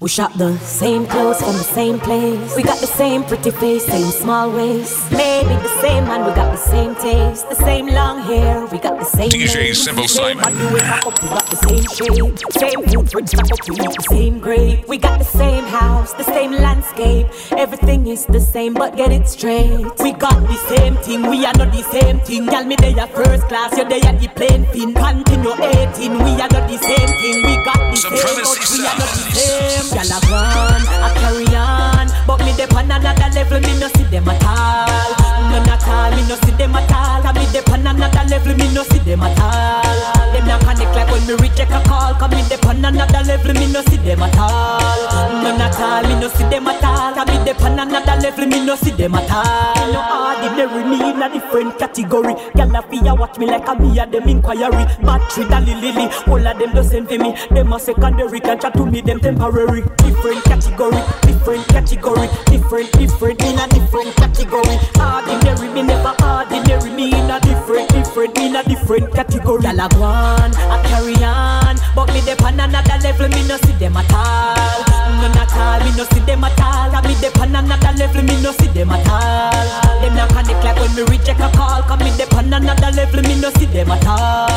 We shop the same clothes from the same place. We got the same pretty face, same small waist. Maybe the same man, we got the same taste. The same long hair, we got the same. DJ. Simple Simon. we up, we got the same shape. Same food, stock up, we eat the same grape. We got the same house, the same landscape. Everything is the same, but get it straight. We got the same thing, we are not the same thing. Tell me they are first class, you're they are the plane fin. Continue 18, we are not the same thing. We got the same, but we are not the same. Gyal a run, I carry on, but me dey on another level, me no see them at all. None at all, me no see them at all. I me dey on another level, me no see them at all. Them not connect like when me reject a call, come me dey on another level, me no see them at all. None at all, me no see them at all. I me dey on another level, me no see them at all. No ordinary, me in a different category. Gyal a fi a watch me like a me a them inquiry. Battery da lily, all of them the same for me. Them a secondary, can chat to me them temporary. Different category, different category, different, different in a different category. Ordinary, me never ordinary, me in a different, different in a different category. Gyal a on, I carry on, but me dey on another level, me no see them at all. None at all, me no see them at all. I me dey on another level, me no see them at all. Them not connect like when me reject a call, come me dey on another level, me no see them at all.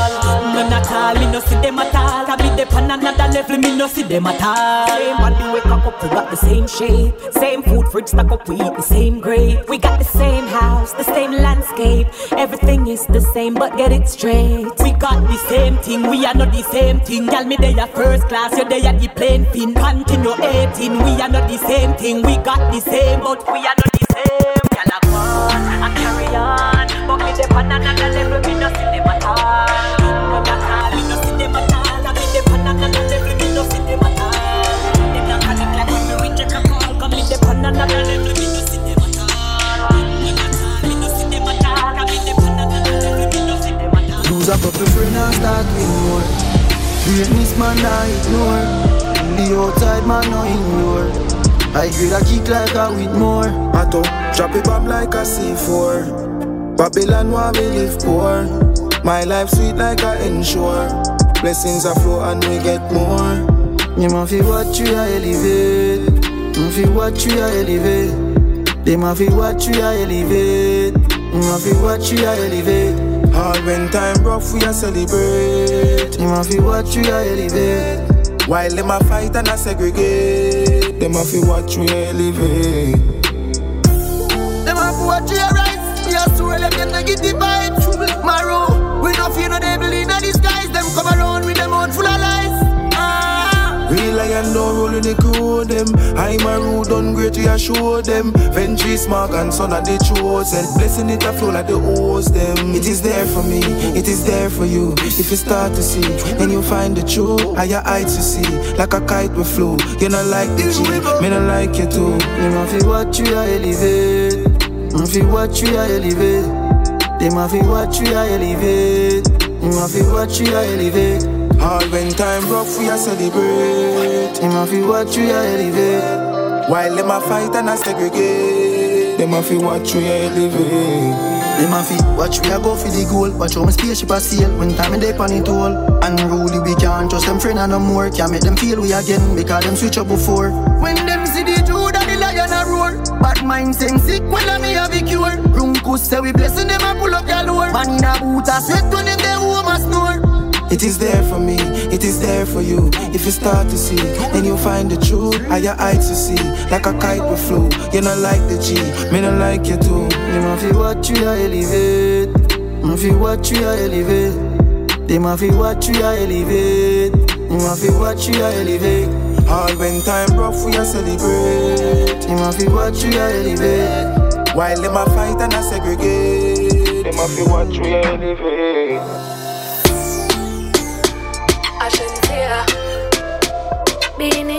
None at all, me no see them at all. I me dey on another level, me no see them at all. Same body wake up, we got the same shape, same food fridge stock up, we eat the same grape. We got the same house, the same landscape. Everything is the same, but get it straight. We got the same thing, we are not the same thing. Tell me they are first class, you they are the plane fin. Continue 18, we are not the same thing. We got the same, but we are not the same. I connect like. I. Lose a couple friends and start with more. Greatness man I ignore. The outside man no ignore. I grade a kick like a with more. I talk, drop it bomb like a C4. Babylon want me live poor. My life sweet like a ensure. Blessings are flow and we get more. You ma fi watch you a elevate. Ma fi watch you a elevate. They ma fi watch you a elevate. Ma fi watch you a elevate. All when time rough we a celebrate. You ma fi watch you a elevate. While them a fight and a segregate. Them a fi watch we elevate. Them a fi watch you a swirl them them negative vibes. Marrow. We no fear no devil in a disguise. Them come around with them own full of lies. Ah. Real lion don't roll in the crew them. I'm a rude done great a show them. Ventry smart and son of the chosen. Blessing it a flow like the hose them. It is there for me, it is there for you. If you start to see, then you find the truth. Higher heights you see, like a kite we flew. You not like the G, me not like you too. You ma fi watch you a elevate. Ma fi watch you a elevate. They ma fi watch you a elevate. You ma fi watch you a elevate. All when time rough we a celebrate. You ma fi watch you a elevate. While them a fight and a segregate. Them a fi watch we a elevate. Them a fi watch we a go for the goal. Watch how my spaceship a sail when time they pan it all. Unruly we can't trust them friend and no more. Can't make them feel we again because them switch up before. When them see the Jude and the lion a roar. Bad mind saying sick when I me have a cure. Runkus say we blessing them a pull up your lure. Man in a boot a sweat when them they home a snore. It is there for me, it is there for you. If you start to see, then you'll find the truth. Higher heights to see, like a kite we flew. You not like the G, me not like you too. You ma fi watch you a elevate, ma fi watch you a elevate. They ma fi watch you a elevate, you ma fi watch you a elevate. All when time rough we a celebrate. You ma fi watch you a elevate. While them a fight and a segregate. Them a fi watch we a elevate.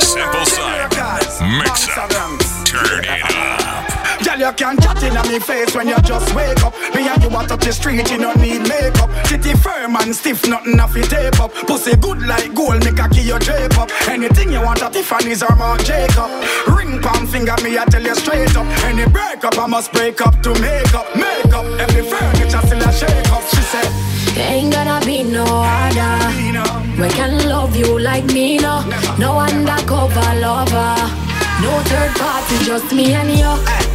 Simple Simon. Mix up. Turn it up. Girl, you can't chat in me face when you just wake up. Me and you want touch the street, you don't need makeup. City firm and stiff, nothing off your tape up. Pussy good like gold, make a key your drape up. Anything you want at Tiffany's or Marc Jacob. Ring palm finger, me I tell you straight up. Any breakup, I must break up to make up. Make up, every furniture still a shake up. She said, It ain't gonna be no other. We can love you like me, no. No undercover lover. No third party, just me and you. Chew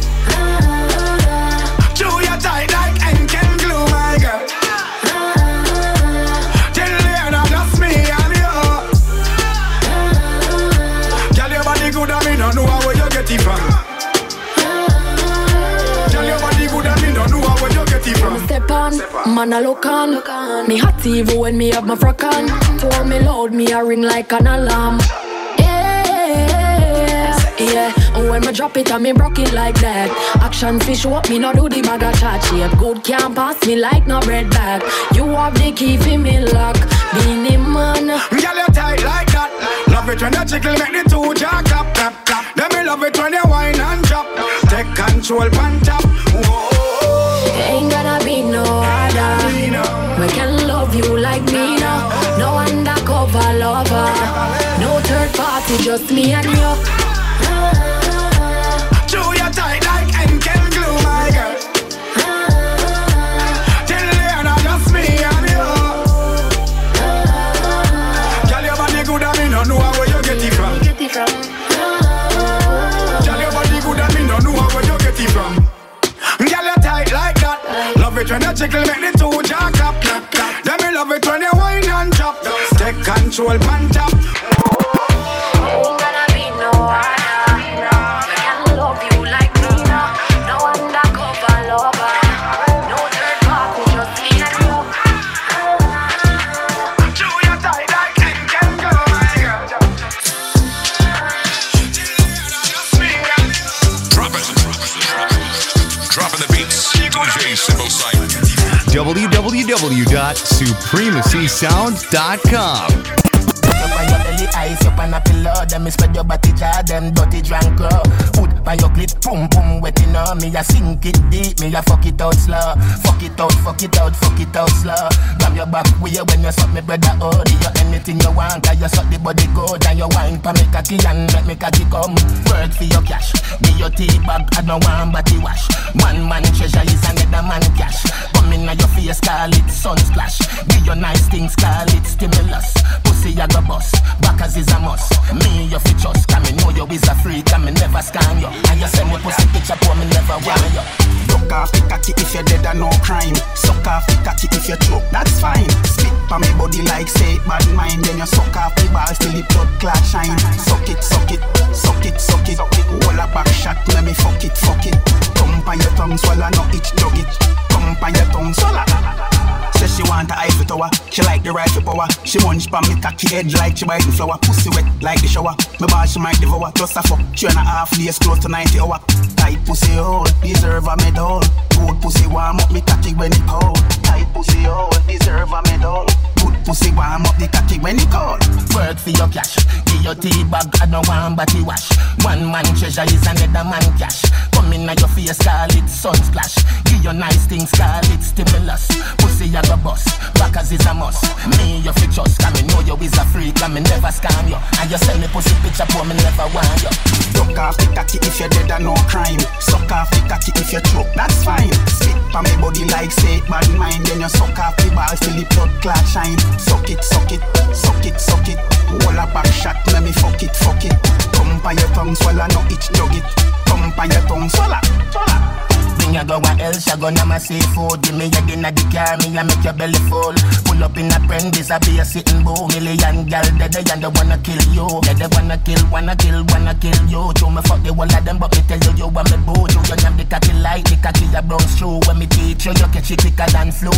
good, and me no know where you get it from. Your body good, and me no know where you get it from. Step on, man, I look on. Me hot even when me have my frock on. Pour me loud, me a ring like an alarm. Yeah, yeah. And when me drop it, and me broke it like that. Action fish up, me no do the bag of chat shape. Good can't pass me like no bread bag. You have the key for me lock. Beenie Man. Girl, you tight like that. Love it when you jiggle, make the two jaw clap, clap, clap. Then me love it when you whine and drop. Take control, pan top. Whoa. Ain't gonna be no other. We can love you like me now. No undercover lover. No third party, just me and you. When you jiggle, make the two jaw clap, clap, clap. Then me love it when you whine and drop. Take control. Ain't gonna be www.supremacysound.com. Your up on a pillow. Them me spread your body jar, them dirty drunk girl. Foot on your clit, boom boom wet in her. Me a sink it deep, me a fuck it out slow. Fuck it out, fuck it out, fuck it out slow. Grab your back way when you suck me brother oh. Do you anything you want, cause you suck the body good. And you wine pa me cocky and make me cocky come. Work for your cash, be your tea bag, I don't want body wash. One man treasure is another man cash. Come in your face, call it sun splash. Be your nice things, call it stimulus. Pussy I go bust, backers is a must. Me you fi trust, can me know you is a freak, and me never scam you. And you send me pussy picture, for me never want you. Duck off the cocky if you're dead and no crime. Suck off the cocky if you choke, that's fine. Spit pa me body like say bad mind. Then you suck off the balls till the blood clot shine. Suck it, suck it, suck it, suck it. Hold a back shot, let me fuck it, fuck it. Come on your tongue, swallow no itch, jug it. Come on your tongue, swallow. She want a Eiffel Tower, she like the rifle power. She munch pa me cocky head like she biting flower. Pussy wet like the shower. Me ball she might devour. Just a fuck, three and a half days close to 90 hour. Tight pussy hole, deserve a medal. Good pussy warm up me cocky when it cold. Tight pussy oh, hole, deserve a medal. Good pussy warm up the cocky when it cold. Work for your cash, give your tea bag, I don't want body wash. One man treasure is another man cash. Come in your face, call it sun splash. Give your nice things, call it stimulus. Pussy I go bust, backers is a must. Me you fi trust, me know you is a freak, and me never scam you. And you send me pussy picture, for me never want you. Duck off the cocky if you're dead and no crime. Suck off the cocky if you choke, that's fine. Spit pa me body like say bad mind. Then you suck off the balls till the blood clot shine. Suck it, suck it, suck it, suck it. Hold a back shot, let me fuck it, fuck it. Come pa your tongue, swallow no itch, jug it. Come pa your tongue, swallow, swallow. Bring your go where else, you gonna my seafood. Give me your dinner, the car, me I make your belly full. Pull up in a prentice, I be a sitting bull. Million gal, dead they and they wanna kill you. They they wanna kill, wanna kill, wanna kill you. Show me fuck the whole of them, but me tell you you want me boo. You you have the cocky like the cocky a brown screw. When me teach you, you catch it quicker than flu.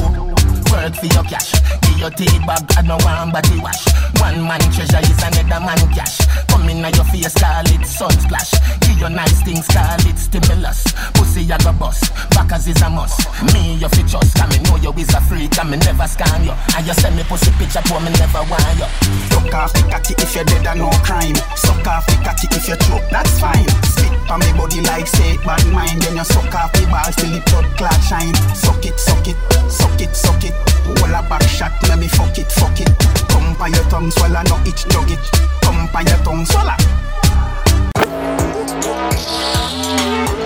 Work for your cash, give your tea bag, I don't want body wash. One man treasure is another man cash. Come in your face, call it sun splash. Give your nice things, call it stimulus. Pussy I go bust, backers is a must. Me you fi trust, can me know you is a freak, and me never scam you. And you send me pussy picture, for me never want you. Duck off the cocky if you're dead and no crime. Suck off the cocky if you choke, that's fine. Spit pa me body like say bad mind. Then you suck off the balls till the blood clot shine. Suck it, suck it, suck it, suck it. Hold a back shot, let me fuck it, fuck it. Come pa your tongue, swallow no itch, jug it. Come pa your tongue, swallow.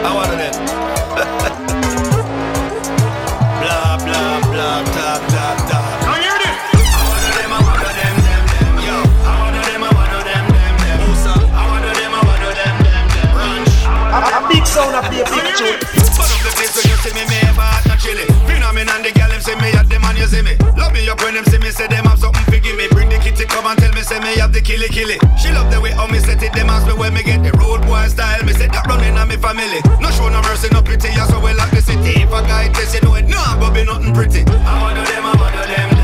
I wanted it. down and play tune. But up the place when you see me, me ever hot and chilly. Phenomen and the girl, them see me at the man, you see me. Love me up when them see me, say them have something for give me. Bring the kitty, come and tell me, say me have the killy killy. She love the way how me set it, them ask me where me get the road boy style. Me say that running on me family. No show no mercy, no pity, yeah, so we lock the city. If a guy test, you know it, no, I'm be nothing pretty. I'm one of them, I'm one of them.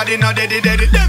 Body not deady, deady, deady.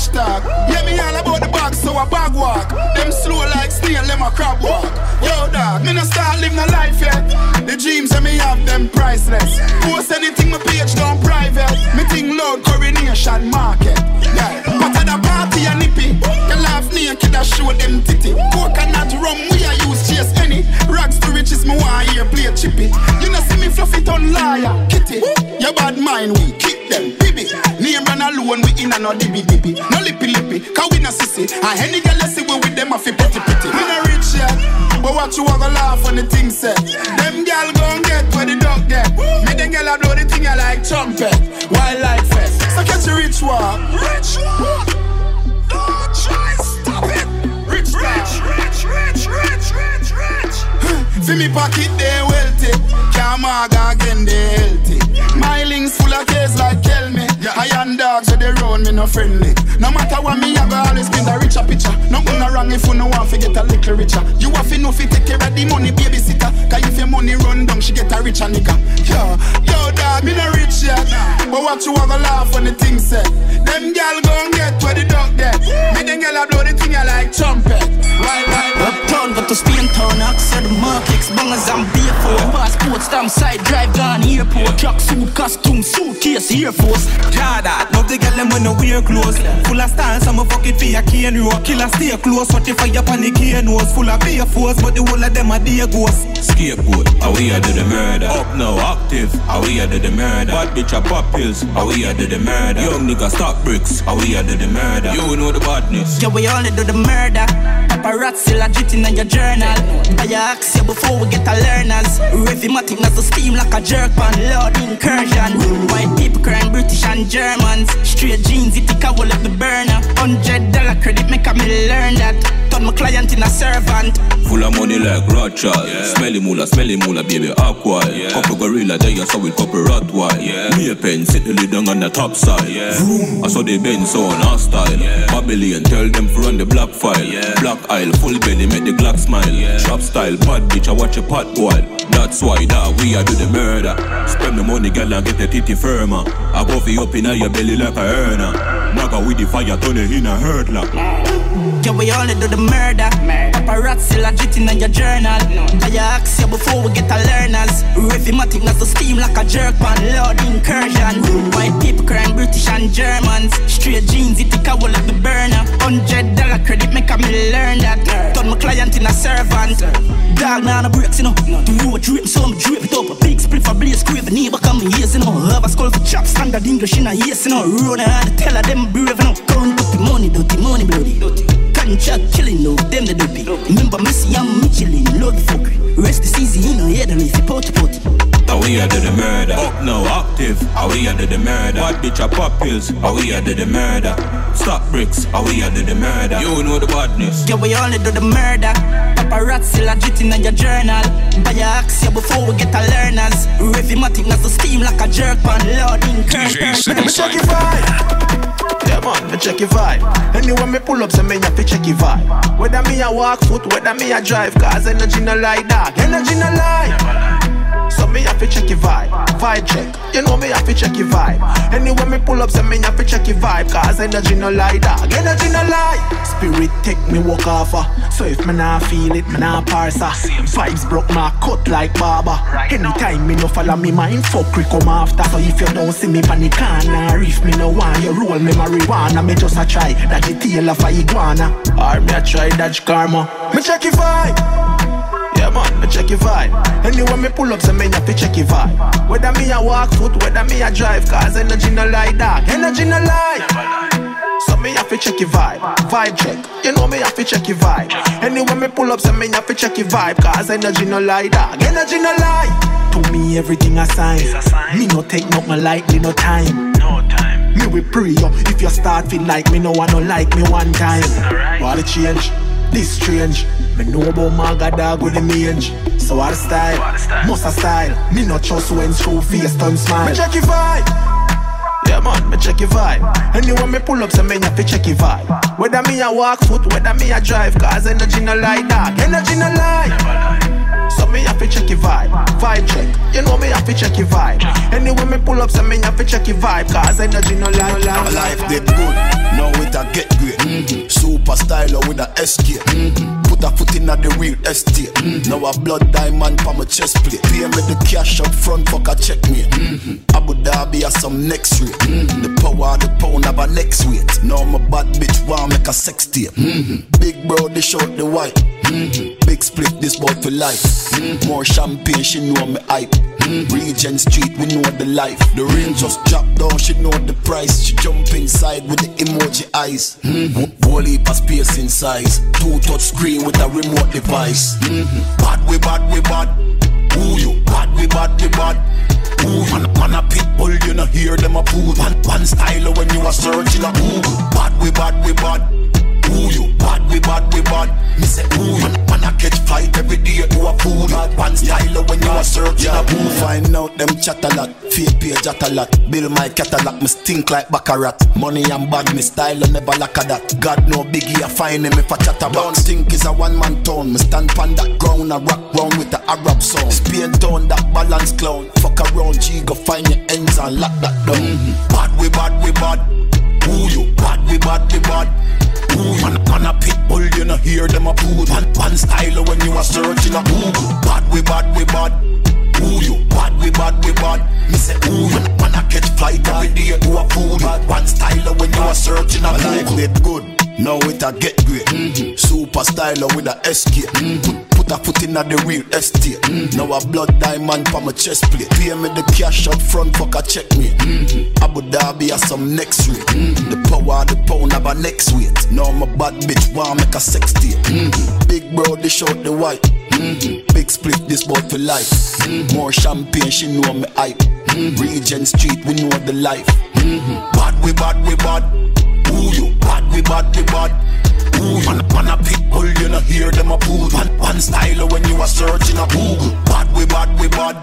Rich talk. Yeah, me all about the bag, so I bag walk. Them slow like steel, them a crab walk. Yo, dog, me no start living a life yet. The dreams that me have, them priceless. Post anything, my page down private. Me think loud coronation market. Yeah, but at the party a nippy. The laugh naked, I show them titty. Coconut rum, we a use chase any. Rags to riches, me want here play chippy. You know see me fluff it on liar, kitty. Your bad mind, we kick them. Name run alone, we in a no dibby dibby. No lippy lippy, cause we no sissy. And ah, any girl see we with them, I feel pretty pretty. We no rich yet, but what you wanna laugh when the thing said? Them gal gon' get where the dog get. Me them gal I blow the thing I like trumpet. Wildlife fest, so catch a rich walk. Rich walk. Don't try stop it. Rich, rich, rich, rich, rich, rich, rich. For me pocket they wealthy, can't again they healthy. My links full of case like kill me. Yeah. I am dogs so they run me no friendly. No matter what me, I go always been the richer picture. No gonna wrong if you no want to get a little richer. You have to know fi take care of the money babysitter. Cause if your money run down, she get a richer nigga. Yo, yo dog, me no rich yet. But what you wanna laugh when the thing said? Them gal gon' get where the dog get. Me them gal a blow the thing I like trumpet. Right, right, right. Uptown, got to Spain town, access the markets, bangers and beer for. Passport stamp side drive gone airport. Truck suit, costume, suitcase, Air Force. Jada, love the girl them when no wear clothes. Full of style, some fuck it for your cane row. Killer stay close, what if I up on the cane nose? Full of beer force, but the whole of them are dear ghosts. Scapegoat, how we are do the murder. Up now, active, how we are do the murder. Bad bitch a pop pills, how we are do the murder. Young nigga stop bricks, how we are do the murder. You know the badness. Yeah, we only do the murder. Paparazzi legit in your journal. I ask you before we get a learners. Revmatic as the steam like a jerk pan. Lord incursion. White people crying British and Germans. Straight jeans, it take a wall of the burner. Hundred dollar credit make a me learn that. Turn my client in a servant. Full of money like Rothschild. Yeah. Smelly moolah, smelly moolah, baby, aqua. Yeah. Couple gorilla, there you saw with couple Rottweil. Yeah. Me a pen, sit the lid down on the top side. Yeah. Vroom. I saw they bend so on our style. Yeah. Babylon, tell them to run the black file. Yeah. Black aisle, full belly, make the Glock smile. Yeah. Shop style, bad bitch, I watch a pot boil. That's why that we are do the murder. Spend the money, girl, and get the titty firmer. I go for you up in your belly like a earner. Maga with the fire, turn it in a hurt lock. Yeah, we only do the murder. Paparazzi legit in your journal. I ask you before we get a learners. Rhythmatic, not to steam like a jerk pan. Lord incursion. White people crying British and Germans. Straight jeans, it take a wall of the burner. Hundred dollar credit, make a me learn that. Turn my client in a servant. Dog, now the breaks, you know. The a drip, so I'm drip it up. A big split for blaze, scrape, neighbor come ears, you know. Have a skull for chop, standard English in a yes, you know. Run and tell her them brave, you know. Count up the money, dirty money, bloody. Contract killing, no, them the dopey. Remember, Missy, I'm Michelin, love the fuckery. Rest is easy, you know, yeah, the leafy potty potty. How we under the murder? Up now, active. How we under the murder? What bitch a pop pills? How we under the murder? Stop bricks. How we under the murder? You know the badness. Yeah, we only do the murder. Paparazzi legit in your journal. Buy your axe yeah, before we get our learners. Rhythmatic, not to steam like a jerk pan. Lord DJ Simple Me check your Yeah man, me check your vibe. Anyway me pull up, so me have to check your vibe. Whether me a walk foot, whether me a drive, cause energy no lie dog, energy no lie. So me have to check your vibe, vibe check. You know me have to check your vibe. Anyway me pull up, so me have to check your vibe, cause energy no lie dog, energy no lie. Spirit take me walk off, so if me nah feel it, me nah parse. Vibes broke my cut like barber. Anytime me no follow me mind, fuck we come after. So if you don't see me pan the corner, if me no want you roll me marijuana, me just a try that the tail of a iguana. Or me a try dodge karma. Me check your vibe. Me check your vibe. Anyway me pull up, so me have to check your vibe. Whether me a walk foot, whether me a drive, cause energy no lie dog, energy no lie. So me have to check your vibe, vibe check. You know me have to check your vibe. Anyway me pull up, so me have to check your vibe, cause energy no lie dog, energy no lie. To me everything a sign. Me no take nothing lightly, no time. No time. Me we pray yo. If you start feel like me, no one no like me one time. What a change. This strange. Me know about my god dog with the mange. So a style, must a style. Me not trust when show face turn smile. Me check your vibe. Yeah man, me check your vibe. Anyway me pull up, so me have to check your vibe. Whether me a walk foot, whether me a drive, cause energy no lie dog, energy no lie. So me have to check your vibe, vibe check. You know me have to check your vibe. Anyway me pull up, so me have to check your vibe, cause energy no lie, no lie. Life did good, now it a get great. Mm-hmm. Super styler with a SK. Mm-hmm. Put a foot in at the real estate. Mm-hmm. Now a blood diamond for my chest plate. Pay me the cash up front, fuck a check me. Mm-hmm. Abu Dhabi has some next rate. Mm-hmm. The power of the pound have a next weight. Now my bad bitch want make a sex tape. Mm-hmm. Big bro, they short the white. Mm-hmm. Big split, this boy for life. Mm-hmm. More champagne, she know me hype. Mm-hmm. Regent Street, we know the life. The rain just drop down, she know the price. She jump inside with the emoji eyes. Heap of space in size. Two touch screen with a remote device. Mm-hmm. Bad we bad we bad. Who you? Bad we bad we bad. Ooh, man, man a pit bull, you know hear them a pull. One, one style when you are searching a Google. Bad we bad we bad. Who you? Bad we bad we bad. Me say ooh, man, man a catch flight every day to a pool. Bad one style when you are searching a Google. Find out them chat a lot, fake page chat a lot. Build my catalog, me stink like baccarat. Money and bad, me style and never lack of that. God no biggie, I find him if I chat about. Don't think is a one man town. Me stand pon that ground, I rock round with the Arab song. Spain town, that balance clown. Fuck around, G, go find your ends and lock that down. Mm-hmm. Bad we bad we bad. Who you? Bad we bad we bad. Ooh, man, man a pit bull, you know hear them a pull. One, one style when you are searching a Google. Bad we bad we bad. Ooh, you bad we bad we bad. Me say ooh, man, man a catch flight every day to a pool. Bad one style when you are searching a Google. Life good. Now it a get great. Mm-hmm. Super styler with a SK. Mm-hmm. Put, put in at the real estate. Mm-hmm. Now a blood diamond for my chest plate. Pay me the cash up front, fuck a check me. Mm-hmm. Abu Dhabi has some next rate. Mm-hmm. The power the pound have a next weight. Now my bad bitch wanna make a sex tape. Mm-hmm. Big bro, they short the white. Mm-hmm. Big split, this boy for life. Mm-hmm. More champagne, she know me hype. Mm-hmm. Regent Street, we know the life. Mm-hmm. Bad, we bad, we bad. Who you? Bad, we bad, we bad. Ooh, man, man a pit bull, you know hear them a pull. One, one style when you are searching a Google. Bad, we bad, we bad.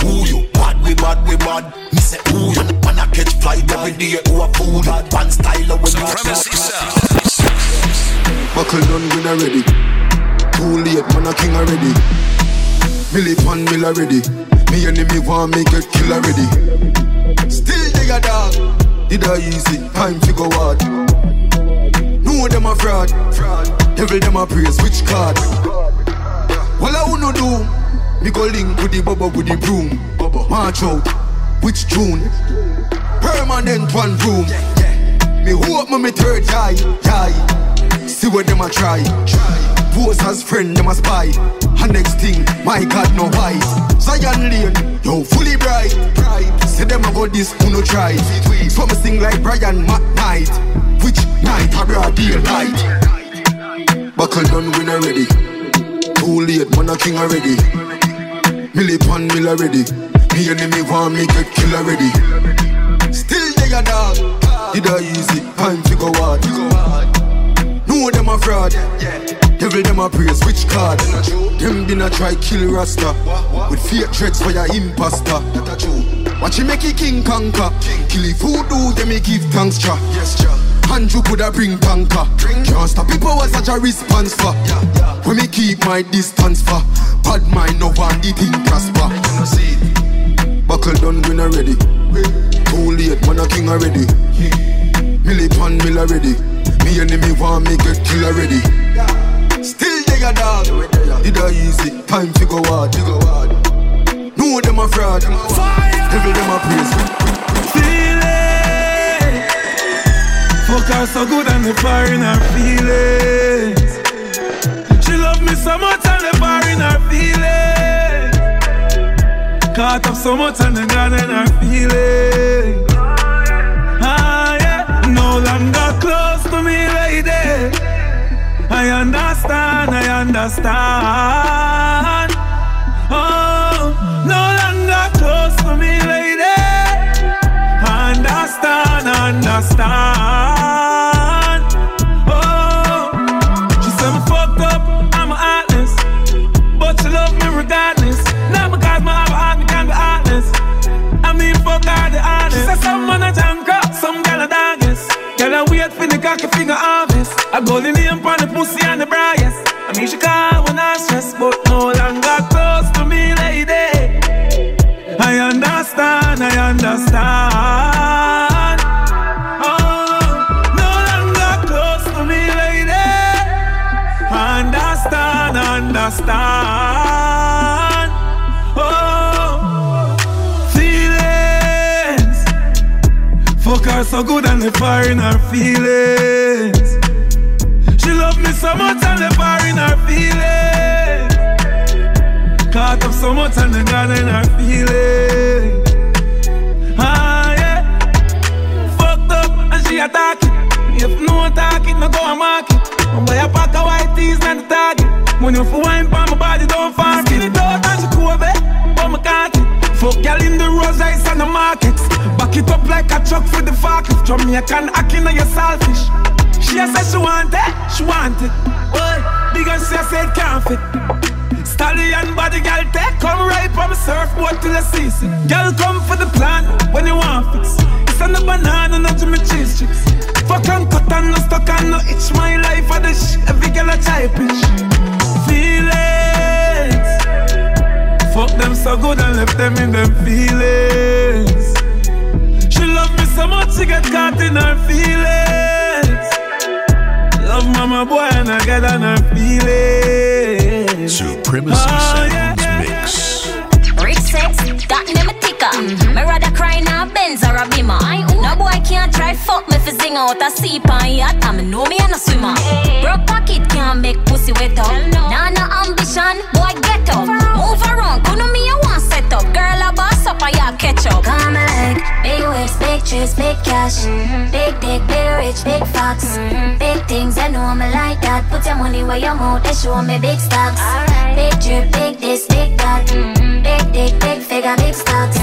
Who you? Bad, we bad, we bad. Me say, ooh, man, man a catch flight every day to a pool. Bad, one style when you are Supremacy Sound. Buckle done when I ready. Too late, man, a king already. Millie pan mill already. Me enemy want me get kill already. Still they a dog. Did I easy? Time to go hard. Know them a fraud. Devil them a praise which card. Well I wanna do. Me go link with the bubble with the broom. March out, which June? Permanent one room. Me hope me me third eye, eye. See what them a try. Pose as friend, them a spy. And next thing, my God, no white. Zion Lane, yo, fully bright. Say them a go this, who no try. So me sing like Brian McKnight. Which night, a broad daylight. Buckle done, win already. Too late, man, a king already. Millie pan mill already. Me enemy want me get kill already. Still they a dog. Did I easy? Time to go hard. Know them a fraud. Devil them a praise which card? Them been a try kill Rasta with fake threats for your imposter. Watch him make it king conquer. Kill if who do them me give thanks cha. Andrew coulda bring tanker. Can't stop people was such a response for. When me keep my distance for. Bad mind no one the thing prosper. Buckle done win already. Too late, man a king already. Millie pan mill already. Me enemy want me get kill already. Still they a dog. Did I easy? Time to go hard. Know them a fraud. Devil them a praise. Feel it. Fuck her so good and the fire in her feelings. She love me so much and the fire in her feelings. Caught up so much and the God in her feelings. Ah yeah, no longer close to me, lady. I understand, I understand. Oh, no longer close to me, lady. Understand, understand. Oh, she said me fucked up, I'm heartless, but she love me regardless. Not because my heart, me can be heartless. I mean, fuck her the honest. She said some man a junk up, some gal a darkness. Girl a wait for the cocky finger harvest. I go the name pussy and the brightest. I mean, she call when I stress, but no longer close to me, lady. I understand, I understand. Oh, no longer close to me, lady. Understand, understand. Oh, feelings. Fuck her so good and the fire in her feelings. So much and the God in her feelings. Ah, yeah. Fucked up and she attack it. If no attack it, no go and mark it. I'm buy a pack of white tees and the target. When you for wine pa my body, don't it. it out and she cool, babe. But me can't it. Fuck y'all in the rose ice and the markets. Back it up like a truck for the forklift. Jamaican acting on your selfish. She said she want it, she want it. Boy, because she said can't fit. Stallion body girl take come right from surfboard till the season. Girl come for the plan when you want fix. It's on the banana, not to me cheese chicks. Fuck and cut and no stuck and no itch. My life for the sh. Every girl a try pitch. Feelings. Fuck them so good and left them in them feelings. She love me so much she get caught in her feelings. Love mama boy and I get on her feelings. Supremacy Oh, yeah, Sounds Mix. Rich sex, that name a ticker. Me rather cry now Benz or a Beamer. No boy can't try fuck me fi sing out a seep on yacht. And me know me a no swimmer. Broke pocket can't make pussy wet up. Nah no ambition, boy get up. Move around, couldn't me you want up. Girl a boss up and ya catch up. Come like big waist, big trips, big cash, mm-hmm. big dick, big rich, big fox, mm-hmm. big things. I know me like that. Put your money where your mouth, they show me big stocks. Big drip, big this, big that, mm-hmm. big dick, big figure, big stocks,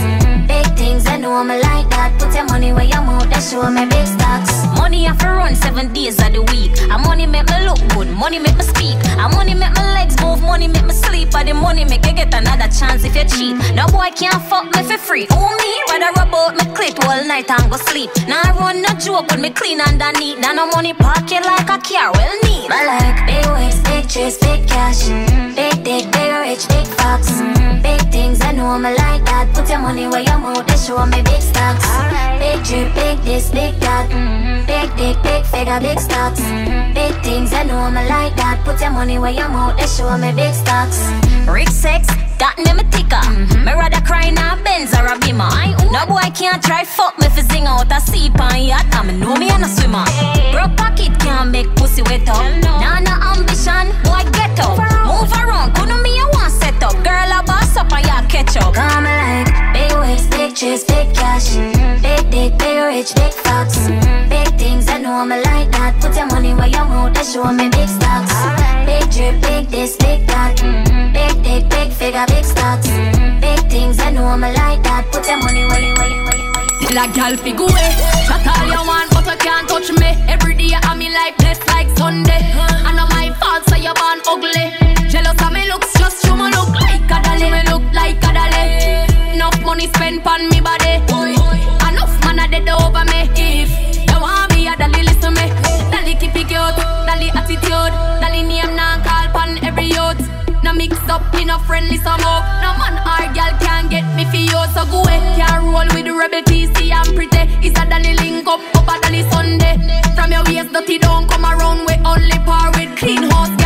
big things. I know me like that. Put your money where your mouth, they show me big stocks. Money have to run seven days of the week. And money make me look good, money make me speak. And money make my legs move, money make me sleep. And the money make you get another chance if you cheat. No boy can't fuck me for free. Who me? Rather rub out me clit all night and go sleep. Now I run no joke with me clean underneath. Now no money pocket like a car, well neat. I like big waist, big trips, big cash, mm-hmm. big dick, big rich, big fox, mm-hmm. big things. I know me like that. Put your money where your mouth, they show me big stocks. Big drip, big this, big that, mm-hmm. big dick, big figure, big stocks, big money where your mouth, they show me big stocks. Rich sex, that name a ticker. Mm-hmm. Me rather cry in a Benz or a Beamer. No boy can't try fuck me for zing out a seep on yacht. I me know me and a swimmer. Broke pocket can't make pussy wet up. Nah, no ambition, boy get up. Move around, couldn't me a one set up. Girl a boss up and ya catch up. Come like big waist, big chest, big cash, big dick, big rich, big fox, big things. I know me like that. Put your money where your mouth, they show me big stocks. Big drip, big this, big that. Big dick, big figure, big stocks. Big things. I know me like that. Put your money where you, where you, where you. Tell a gal fi go away. Chat all you want, but you can't touch me. Every day I'm in life blessed like Sunday. I know my fault, so you born ugly. Jealous of me looks, just show me look like a dolly. Me look like a dolly. Enough money spent on me body. Enough man a dead over me. If you want me, a dolly listen me. Dolly keep it cute, dolly attitude, dolly name now call pon every youth. No mix up, me no friendly some up. No man or girl can get me you, so go away. Can't roll with the rebel TC and pretty. It's a dolly link up, up a dolly Sunday. From your waist dirty don't come around with only par with clean house,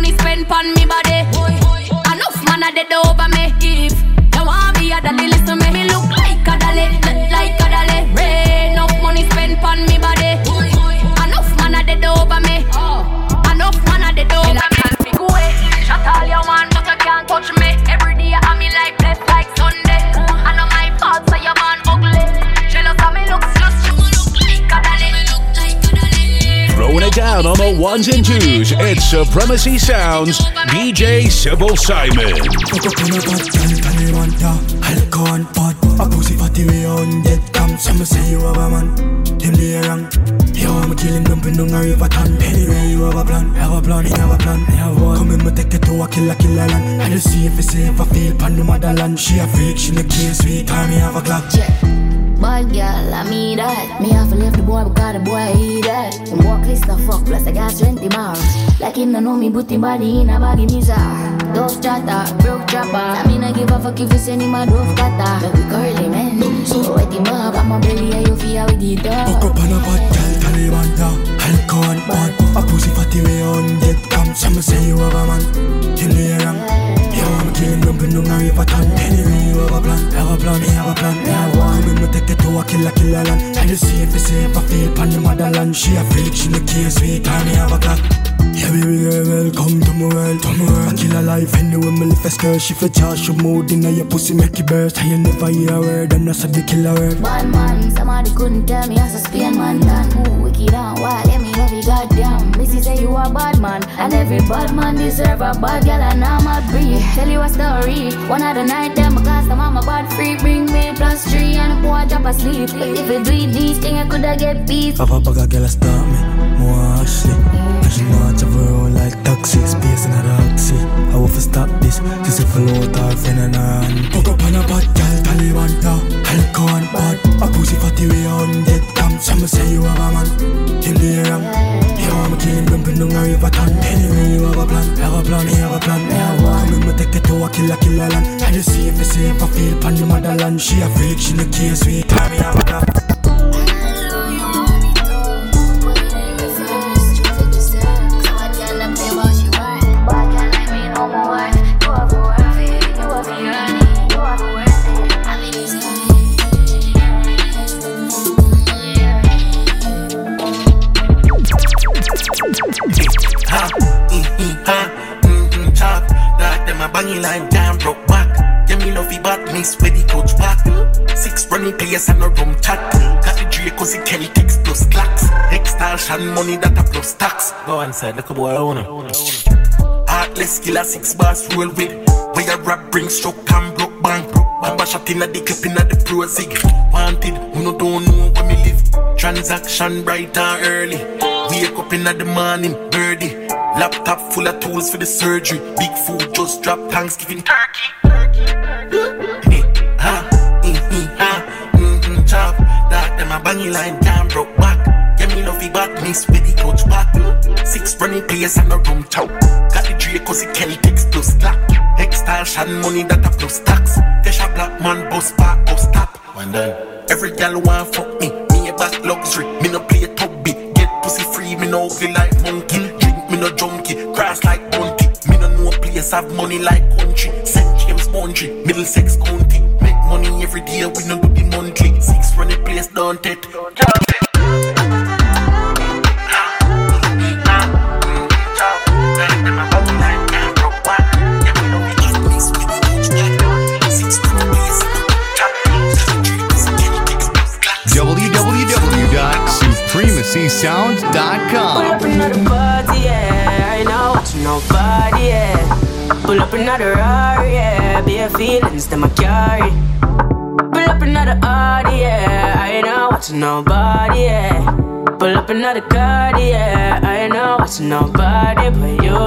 money spent on me body. Enough man a dead over me. Down on the ones and twos, it's Supremacy Sounds, DJ Simple Simon. Yeah Some say you have a man down a river Anyway, you have a plan Have a plan, have a plan have one Come in, me take to a killer, killer land I just see if it's safe, I feel the motherland She a freak, she sweet time, me have a clock Bad girl, I mean that. Me have to leave the boy because the boy eat that. Him walk list no fuck, plus I got strength in my Like him no know me, put him body in a baggy misa. Dove chatter, broke chopper. I mean I give a fuck if you send him a dove cutter. Make we curly man. So wet him up, I'm a belly, and you feel with the dog. Fuck up on a bad girl, Taliban, yeah Alcohol, bad A pussy fatty way on dead cam Some say you have a man Them they wrong Yo, I'ma kill him dumping down a river Anyway, you have a plan Have a plan, me have a plan Me have one me take it to a killer, killer land I just see if it's safe, I feel pan the motherland She a freak, she the case, sweet time, me have a clock yeah, baby girl, welcome to my world, to my world. I kill a life anyway, me live a skirt. She for charge, she mood in your pussy, make it burst. I ain't never hear a word, and that's a the killer word. Bad man, somebody couldn't tell me as a Spain man done. Ooh, wicked and wild, let me love you, goddamn. Missy say you a bad man, and every bad man deserve a bad girl, and I'm a breed. Tell you a story. One of the night, them because the mama bad free, bring me plus three, and boy drop asleep. If you do these things, I coulda get peace. Papa, papa, girl, stop me. More Ashley. And she to roll like taxi, space in a Go look a boy, wanna. Heartless killer, six bars roll with. Where your rap bring stroke and broke bank. Bamba shot in a the clip in a the pro zig. Wanted, who no don't know where me live Transaction bright and early. Wake up in the morning, birdie. Laptop full of tools for the surgery. Big food just drop Thanksgiving turkey. Hey, ha, mm, mm, ha, mm, mm, chop. That them a bunny line jam broke back. Get me no feedback, miss with the coach back. Six running players and a room top. Got the Dracos, the Celtics plus black. Extortion money that a plus tax. Fish a black man, bus park, bus stop. And then every gal want fuck me. Me a back luxury, me no play tubby. Get pussy free, me no ugly like monkey. Drink me no junkie, grass like bunty. Me no know place have money like country. St. James Bundry, Middlesex County. Make money every day, we no do the monthly. Six running place, don't it? www.supremacysounds.com. Pull up another party, yeah. I know what nobody, yeah. Pull up another Rari, yeah. Bare feelings that I carry. Pull up another Audi, yeah. I know what nobody, yeah. Pull up another card, yeah. I know it's nobody but you.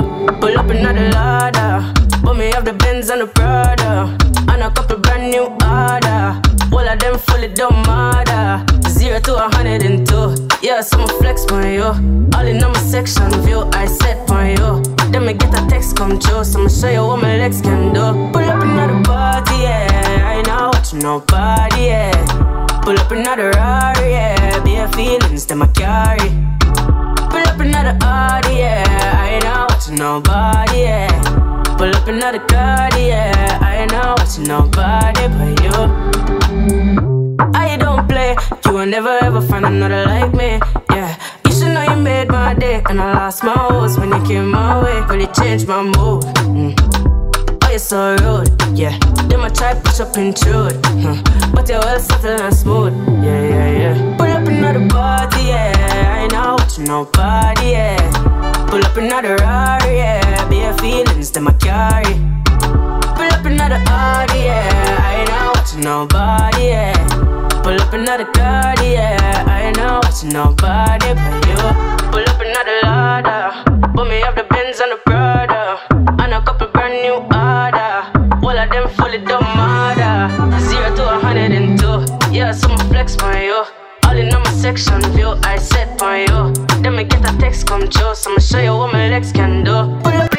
Pull up another ladder. But me have the Benz and the Prada. And a couple brand new order. All of them fully don't matter. Zero to a hundred and two. Yeah, so I'ma flex on you. All in on my section view, I set on you. Then me get a text come true, so I'ma show you what my legs can do. Pull up another party, yeah. I know what nobody, yeah. Pull up another Rari, yeah. Bare feelings that I carry. Pull up another Audi, yeah. I know what nobody, yeah. Pull up another car, yeah. I know it's nobody but you. I don't play, you will never ever find another like me, yeah. You should know you made my day, and I lost my horse when you came my way. Really changed my mood. Mm. Oh, you're so rude, yeah. Then I try push up intrude, huh. but you're well settled and smooth, yeah, yeah, yeah. Pull up another party, yeah. I know it's nobody, yeah. Pull up another Rari, yeah. be Bare feelings that I carry. Pull up another Audi, yeah. I know it's nobody, yeah. Pull up another car, yeah. I know it's nobody but you. Pull up another ladder. But me have the Benz and the Prada. And a couple brand new order. All of them fully don't matter. Zero to a hundred and two. Yeah, some flex for you. All in on my section view, I set for you. Then me get a text come true, so I'ma show you what my legs can do. Pull up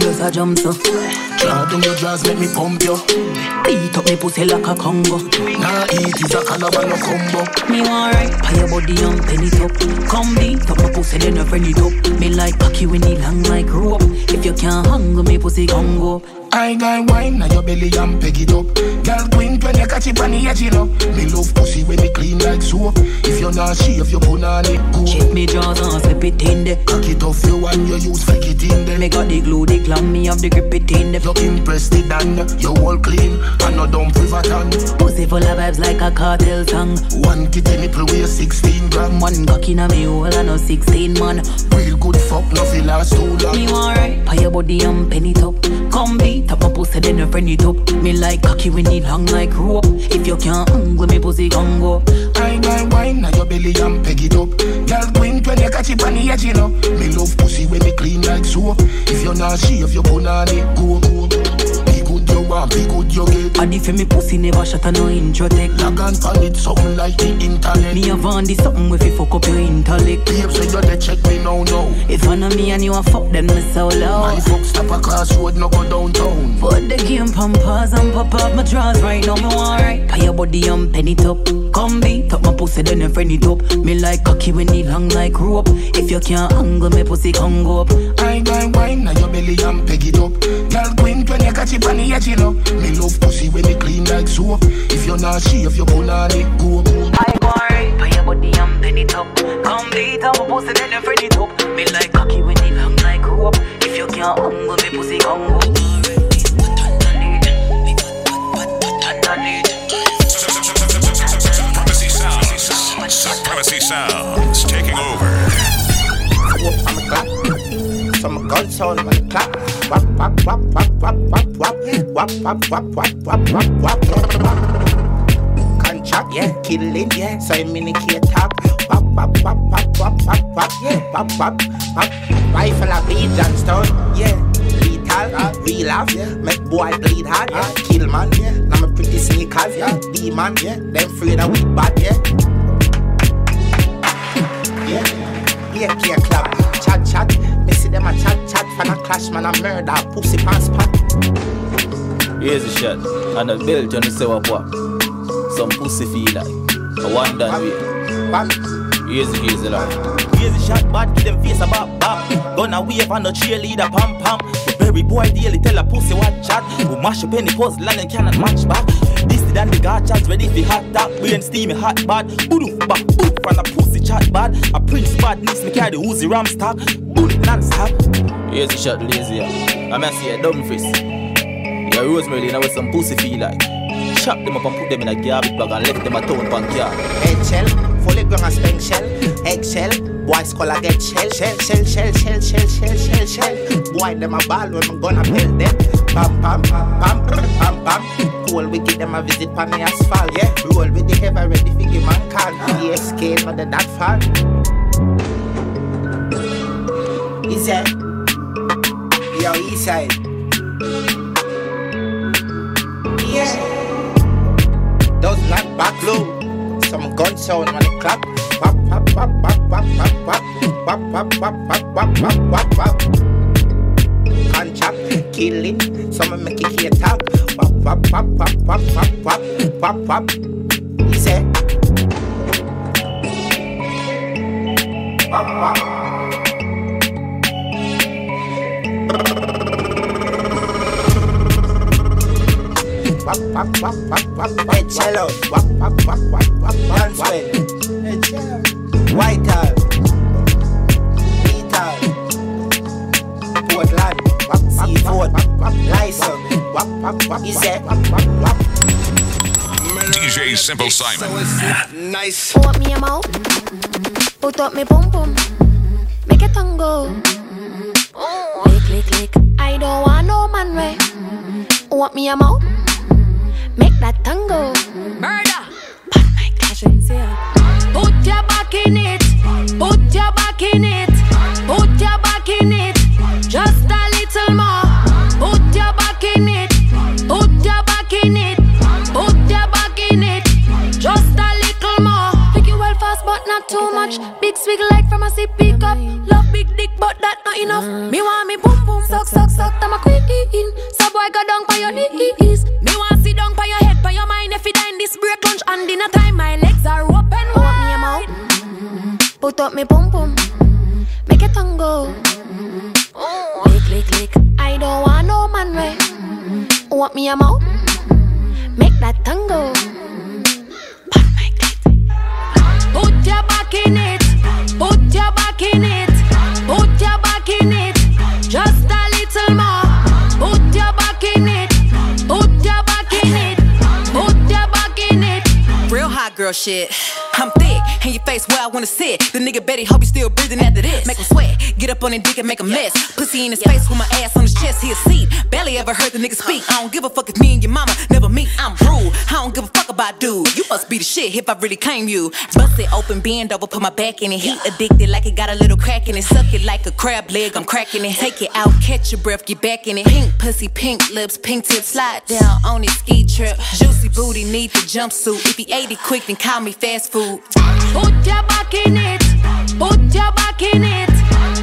Your skin up. Me pussy does a jump so. Draw down your drawers, make me pump you. Beat up me pussy like a Congo. Nah, eat is a cannibal no combo. Me want right, pay your body and pen it up. Come beat up my pussy, then I friend it up. Me like cocky when it long like rope. If you can't hang me pussy Congo. I got wine, now your belly and peg it up. Girl queen when you catch it on the edge, you know. Me love pussy when it clean like soap. If you're not shave, you put on it go. Check me jaws and slip it in there. Cock it off you and you use flick it in there. Me got the glue, the glam, me have the grip it in there. You impress the dan, you all clean and no dump river tan. Pussy full of vibes like a cartel song. One kitty nipple weigh 16 gram. One cock in a me hole and no 16 man. Real good fuck, nothing last too long. Me want right, pay your body and pen it up. Come beat up my pussy, then I friend it up. Me like cocky when it long like rope. If you can't angle me pussy Congo. I got wine, wine, now your belly and peg it up. Girl queen when you catch it on the edge, you know. Me love pussy when it clean like soap. If you're not shave, you put on it go. You want, be good you get. And if me pussy never shut a no intro tech. Log on on it, something like the internet. Me have on this something if you fuck up your intellect. Babes, so you dey check me now, now. If I know me and you a fuck, then me so low. My fuck stop a crossroad, no go downtown. Put the game pause and pop up my drawers right now, me want right. Pay your body and pen it up. Come beat up my pussy, then I friend it up. Me like cocky when it long like rope. If you can't angle me pussy, Congo up. I got wine, now your belly and peg it up. Girl queen when you catch it on the edge, you know. Me love pussy when it clean like soap. If you're not shave, you put on it go. I go right, pay your body and pen it up. Come beat up my pussy, then I friend it up. Me like cocky when it long like rope. If you can't angle me pussy, Congo. Supremacy Sounds. Supremacy Sounds taking over. The clap. Some gun the clap. Wap wap wap wap wap wap wap wap wap wap wap wap wap wap wap. Contract, yeah, killing, yeah. So I'm in the talk. Wap wap wap wap wap wap wap yeah. Wap wap wap. Rifle a beat Johnstone, yeah. Lethal, real off, yeah. Make boy bleed hard, yeah. Kill man, yeah. Now my pretty sneakers, yeah. Demon, yeah. Them afraid of we bad, yeah. Yeah, yeah. Chat, chat. Me see them a chat, chat. Fan a clash, man, a murder. Pussy pants spot. Here's the shot. And a belt on the say what what. Some pussy feel like. A one done way. Here's the here's the line. Here's the shot, bad, give them face a bop bop. Gonna wave and a cheerleader pam pam. The berry boy daily tell a pussy what chat. Who mash up any puzzle and cannot match back. This the than the gotchas ready for hot top. We ain't steamy hot bad. Boof back, boof from a pussy chat bad. A prince bad needs me carry the Uzi ram stock. Non-stop. The shot, lazy. I'm gonna see a dumb face. Yeah, Rosemary, now with some pussy feel like. Chop them up and put them in a garbage bag and left them a town pan car. Eggshell, fully grown a spank shell. Eggshell, boy a get shell. Shell, shell, shell, shell, shell, shell, shell, shell. Boy them a ball when I'm gonna pelt them. Pam, pam, pam, pam, pam. Cool, we give them a visit pan the asphalt. Yeah, roll with the heavy ready for give man call. Scale, not the that fall. Easy. Yo, east side. Yeah. Does not back low. Some gun sound on the clap. Wap wap wap wap wap wap wap wap wap wap wap wap wap wap. Contract killing. Some make it here talk. Wap wap wap wap wap wap wap wap wap. He say. DJ Simple Simon. Nice. Put me a mouth. Put up me pum pum. Make a tango. Click, click, click. I don't want no man, right? Want me a mouth? That tango. Murder. But my clashing here. Put your back in it. Put your back in it. Put your back in it. Just a little more. Put your back in it. Put your back in it. Put your back in it. Just a little more. Make you well fast, but not too much. Big swig like from a sip pick up. Love big dick, but that not enough. Me want me boom boom suck suck suck. I'm a queen. So boy go down by your knees. Me dinner time, my legs are open Want me a mouth? Put up me pum pum. Make it tongue go. Lick, lick, lick. I don't want no man way. Want me a mouth? Make that tongue go. Put your back in it. Put your back in it. Girl shit. I'm thick, and your face where I wanna sit. The nigga Betty hope you still breathing after this. Make him sweat, get up on his dick and make a mess. Pussy in his face with my ass on his chest, he a seat. Barely ever heard the nigga speak. I don't give a fuck if me and your mama never meet. I'm rude, I don't give a fuck about dude. You must be the shit if I really claim you. Bust it open, bend over, put my back in it. Heat addicted like it got a little crack in it. Suck it like a crab leg, I'm cracking it. Take it out, catch your breath, get back in it. Pink pussy, pink lips, pink tip, slide down on his ski trip. Juicy booty, need the jumpsuit. If he ate it quick, then call me fast food. Put your back in it. Put your back in it.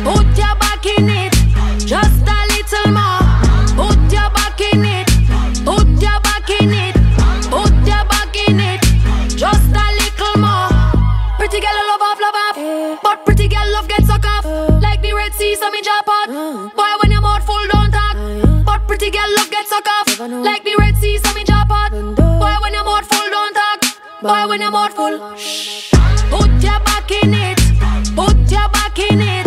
Put your back in it. Just Boy, when I'm out full, shh. put your back in it, put your back in it.